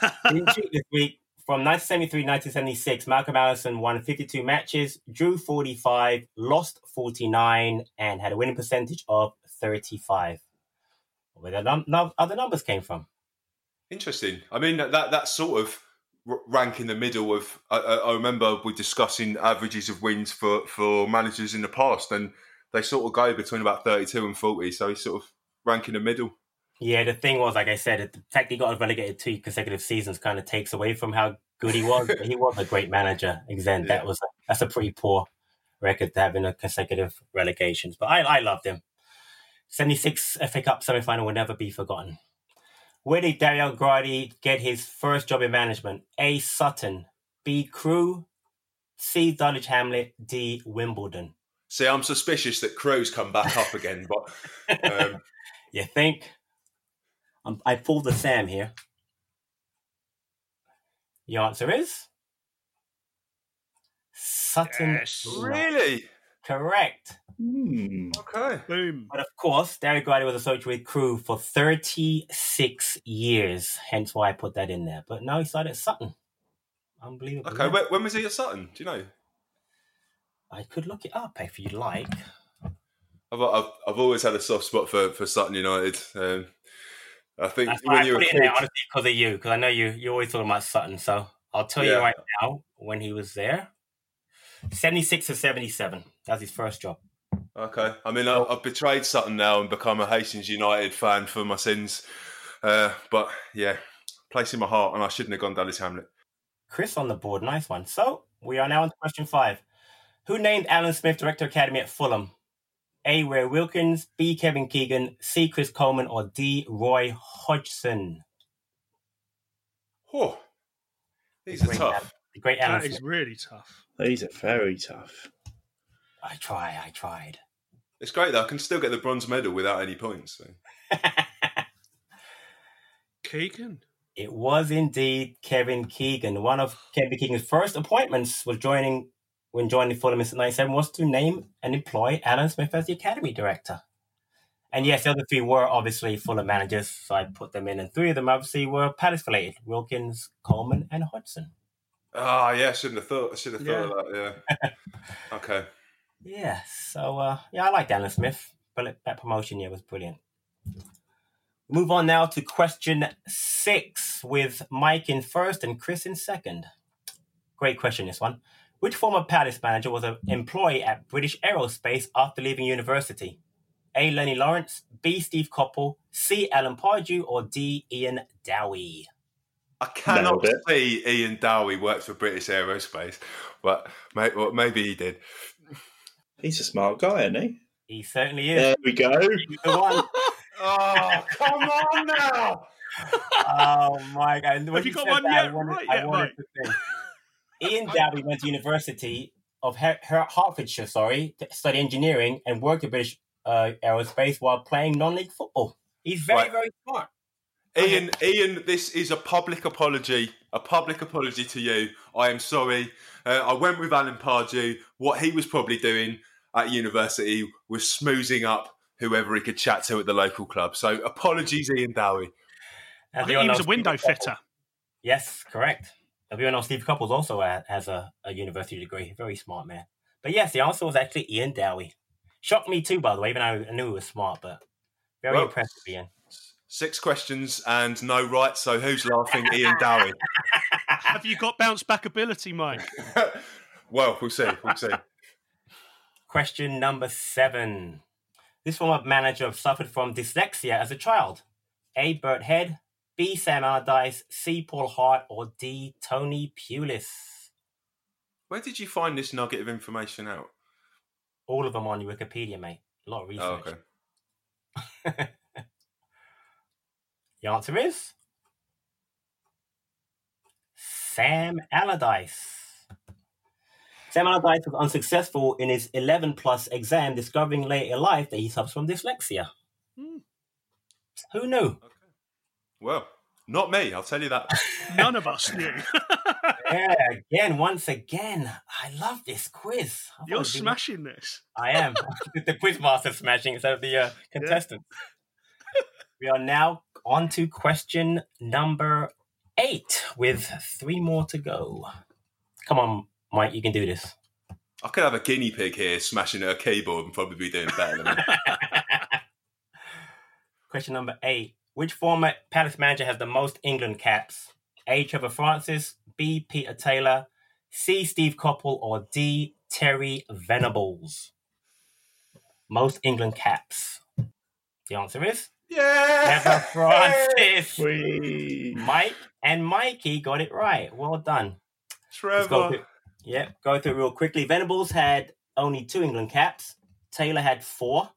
*laughs* Clean sheet this week. From 1973 1976, Malcolm Allison won 52 matches, drew 45, lost 49, and had a winning percentage of 35. Where the num- other numbers came from. Interesting. I mean, that that sort of rank in the middle of. I, I remember we discussing averages of wins for for managers in the past, and they sort of go between about thirty-two and forty. So he's sort of rank in the middle. Yeah, the thing was, like I said, the fact he got relegated two consecutive seasons kind of takes away from how good he was. He was a great manager. Again, *laughs* that was that's a pretty poor record to have in a consecutive relegations. But I, I loved him. Seventy six FA Cup semi final will never be forgotten. Where did Dario Gradi get his first job in management? A. Sutton, B. Crewe, C. Dulwich Hamlet, D. Wimbledon. See, I'm suspicious that Crow's come back up again, but um, *laughs* You think? I'm, I pulled the Sam here. The answer is Sutton. really, Correct. Hmm. okay. Boom. But of course, Dario Gradi was associated with Crewe for 36 years, hence why I put that in there. But now he started at Sutton. Unbelievable. Okay, yeah. when, when was he at Sutton? Do you know? I could look it up if you'd like. I've, I've, I've always had a soft spot for, for Sutton United. Um, I think That's when I you were put a it in there honestly because of you, because I know you you always talking about Sutton. So I'll tell you right now when he was there. 76 or 77. That's his first job. Okay. I mean, I, I've betrayed Sutton now and become a Hastings United fan for my sins. Uh, but yeah, place in my heart, and I shouldn't have gone Dulwich Hamlet. Chris on the board. Nice one. So we are now on to question five. Who named Alan Smith Director Academy at Fulham? A. Ray Wilkins, B. Kevin Keegan, C. Chris Coleman, or D. Roy Hodgson? Oh, these are tough. Al- the great Alan That is Smith. really tough. These are very tough. I try, I tried. It's great though. I can still get the bronze medal without any points. So. *laughs* Keegan. It was indeed Kevin Keegan. One of Kevin Keegan's first appointments was joining when joining Fulham in 97 was to name and employ Alan Smith as the academy director. And yes, the other three were obviously Fulham managers, so I put them in, and three of them obviously were Palace related: Wilkins, Coleman, and Hodgson. Ah, yeah. I shouldn't have thought. I should have Yeah. thought of that. Yeah. *laughs* okay. Yeah, so uh, yeah, I like Alan Smith, but that promotion yeah was brilliant. Move on now to question six with Mike in first and Chris in second. Great question, this one. Which former Palace manager was an employee at British Aerospace after leaving university? A. Lennie Lawrence, B. Steve Coppell, C. Alan Pardew, or D. Ian Dowie? I cannot Nailed see Ian Dowie worked for British Aerospace, but may, well, maybe he did. He's a smart guy, isn't he? He certainly is. There we go. The one. *laughs* Oh, come on now! oh my god! When Have you got one that, I yet? wanted- Right I yet, wanted mate? to say- Ian Dowie went to University of Her- Her- Hertfordshire, sorry, to study engineering and worked at British uh, Aerospace while playing non-league football. He's very, Right. very smart. Ian, Ian, this is a public apology. A public apology to you. I am sorry. Uh, I went with Alan Pardew. What he was probably doing at university was smoozing up whoever he could chat to at the local club. So apologies, Ian Dowie. As I think he was a window Coppell- fitter. Yes, correct. Everyone we all know Steve Coppell also has a, a university degree. Very smart man. But yes, the answer was actually Ian Dowie. Shocked me too, by the way, even though I knew he was smart, but very Well- impressive, Ian. Six questions and no right. So who's laughing? Ian Dowie. *laughs* Have you got bounce back ability, Mike? *laughs* well, we'll see. We'll see. Question number seven. This former manager suffered from dyslexia as a child. A. Bert Head, B. Sam Allardyce, C. Paul Hart, or D. Tony Pulis. Where did you find this nugget of information out? All of them on Wikipedia, mate. A lot of oh, research. Oh, okay. *laughs* The answer is Sam Allardyce. Sam Allardyce was unsuccessful in his 11 plus exam, discovering later in life that he suffers from dyslexia. Hmm. Who knew? Well, Not me, I'll tell you that. *laughs* None of us knew. *laughs* yeah, again, once again, I love this quiz. I thought You're it'd be- smashing this. I am. *laughs* the quiz master smashing instead of the uh, contestant. we are now on to question number eight with three more to go. Come on, Mike, you can do this. I could have a guinea pig here smashing at a keyboard and probably be doing better than me. *laughs* Question number eight. Which former Palace manager has the most England caps? A. Trevor Francis, B. Peter Taylor, C. Steve Coppell, or D. Terry Venables? Most England caps. The answer is Yeah! Trevor Francis. Mike and Mikey got it right. Well done. Let's go Trevor. through, yeah, go through it real quickly. Venables had only two England caps. Taylor had four.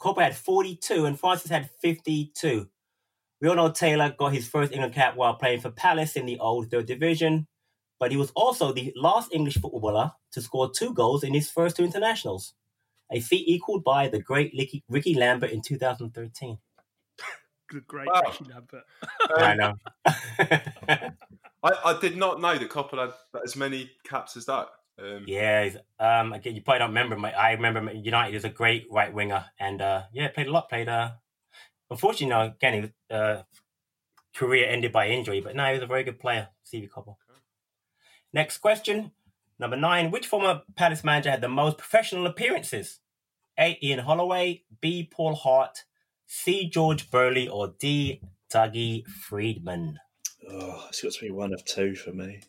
Coppell had 42, and Francis had 52. We all know Taylor got his first England cap while playing for Palace in the old third division, but he was also the last English footballer to score two goals in his first two internationals, a feat equaled by the great Ricky, Ricky Lambert in 2013. The great Wow. Ricky Lambert. I know. *laughs* I, I did not know that Coppell had as many caps as that. Um, Yeah, um, again, you probably don't remember him. I remember United as a great right winger, and uh, yeah, played a lot. Played, uh, unfortunately, no, again, his uh, career ended by injury, but no, he was a very good player, Stevie Coppell. Next question, number nine: Which former Palace manager had the most professional appearances? A. Ian Holloway, B. Paul Hart, C. George Burley, or D. Dougie Freedman. Oh, it's got to be one of two for me.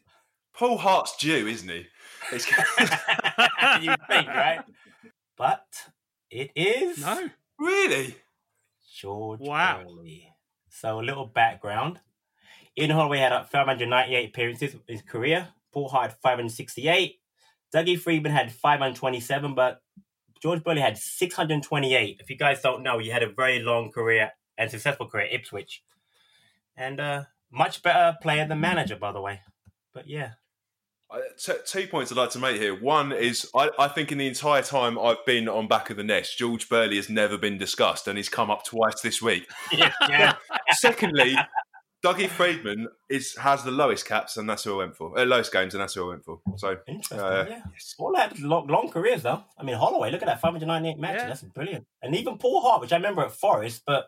Paul Hart's due, isn't he? It's- *laughs* you think, right? But it is No. really? George Wow. Burley. So a little background. Ian Holloway had uh, 598 appearances in his career. Paul Hart had 568. Dougie Freedman had 527, but George Burley had 628. If you guys don't know, he had a very long career and successful career at Ipswich. And uh much better player than manager, by the way. But yeah. T- two points I'd like to make here. One is I, I think in the entire time I've been on back of the nest, George Burley has never been discussed, and he's come up twice this week. *laughs* Yeah. yeah. *laughs* Secondly, Dougie Freedman is has the lowest caps, and that's who I went for. Uh, lowest games, and that's who I went for. So Interesting. Uh, yeah. All had long, long careers though. I mean, Holloway, look at that, 598 matches. Yeah. That's brilliant. And even Paul Hart, which I remember at Forest, but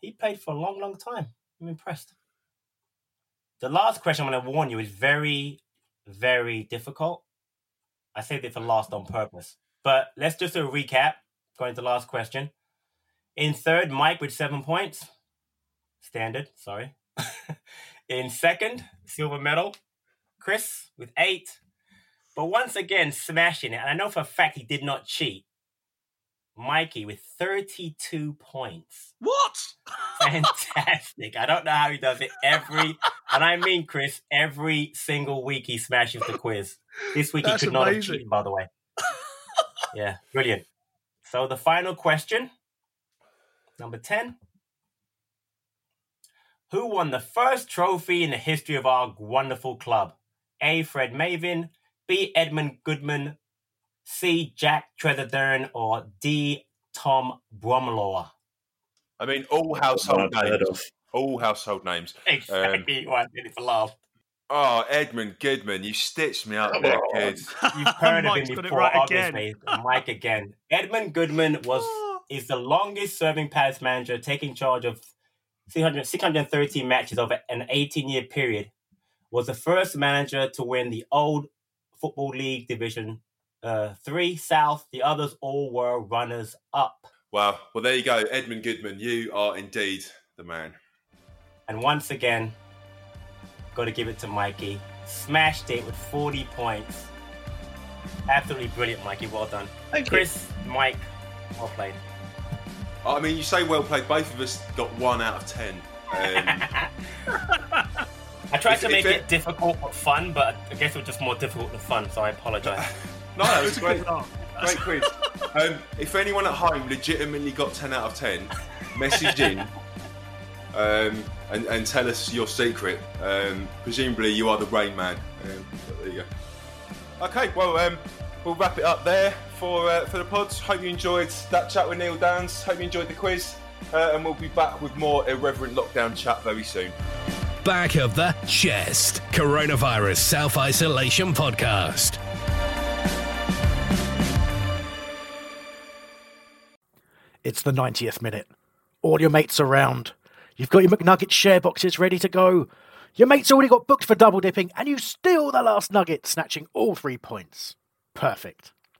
he played for a long, long time. I'm impressed. The last question I'm going to warn you is very, very difficult. I saved it for last on purpose. But let's just do a recap. Going to the last question. In third, Mike with seven points. Standard, sorry. In second, silver medal, Chris with eight. But once again, smashing it. And I know for a fact he did not cheat. Mikey with 32 points. What? *laughs* *laughs* Fantastic. I don't know how he does it every, and I mean, Chris, every single week he smashes the quiz. This week That's he could not have cheated, by the way. *laughs* yeah, brilliant. So the final question, number 10. Who won the first trophy in the history of our wonderful club? A. Fred Mavin, B. Edmund Goodman, C. Jack Tresadern, or D. Tom Bromilow? I mean, all household names. All household names. *laughs* Exactly. Um, why I did it for laugh. Oh, Edmund Goodman, you stitched me up there, kid. You've heard *laughs* of Mike's him got it before, right obviously. *laughs* Mike again. Edmund Goodman was *gasps* is the longest serving Palace manager, taking charge of 600, 613 matches over an 18 year period. Was the first manager to win the old Football League Division uh, Three South. The others all were runners up. Wow. Well, there you go, Edmund Goodman. You are indeed the man. And once again, got to give it to Mikey. Smashed it with 40 points. Absolutely brilliant, Mikey. Well done. Thank you. Chris, Mike, well played. I mean, you say well played. Both of us got one out of ten. Um, I tried If- to make it- it difficult but fun, but I guess it was just more difficult than fun, so I apologize. *laughs* no, that It was was great. Great quiz. Um, if anyone at home legitimately got 10 out of 10, message in um, and, and tell us your secret. Um, presumably, you are the Rain Man. Um, there you go. Okay, well, um, we'll wrap it up there for uh, for the pods. Hope you enjoyed that chat with Neil Danns. Hope you enjoyed the quiz. Uh, and we'll be back with more irreverent lockdown chat very soon. Back of the Nest Coronavirus Self Isolation Podcast. It's the 90th minute. All your mates around. You've got your McNugget share boxes ready to go. Your mate's already got booked for double dipping, and you steal the last nugget, snatching all three points. Perfect.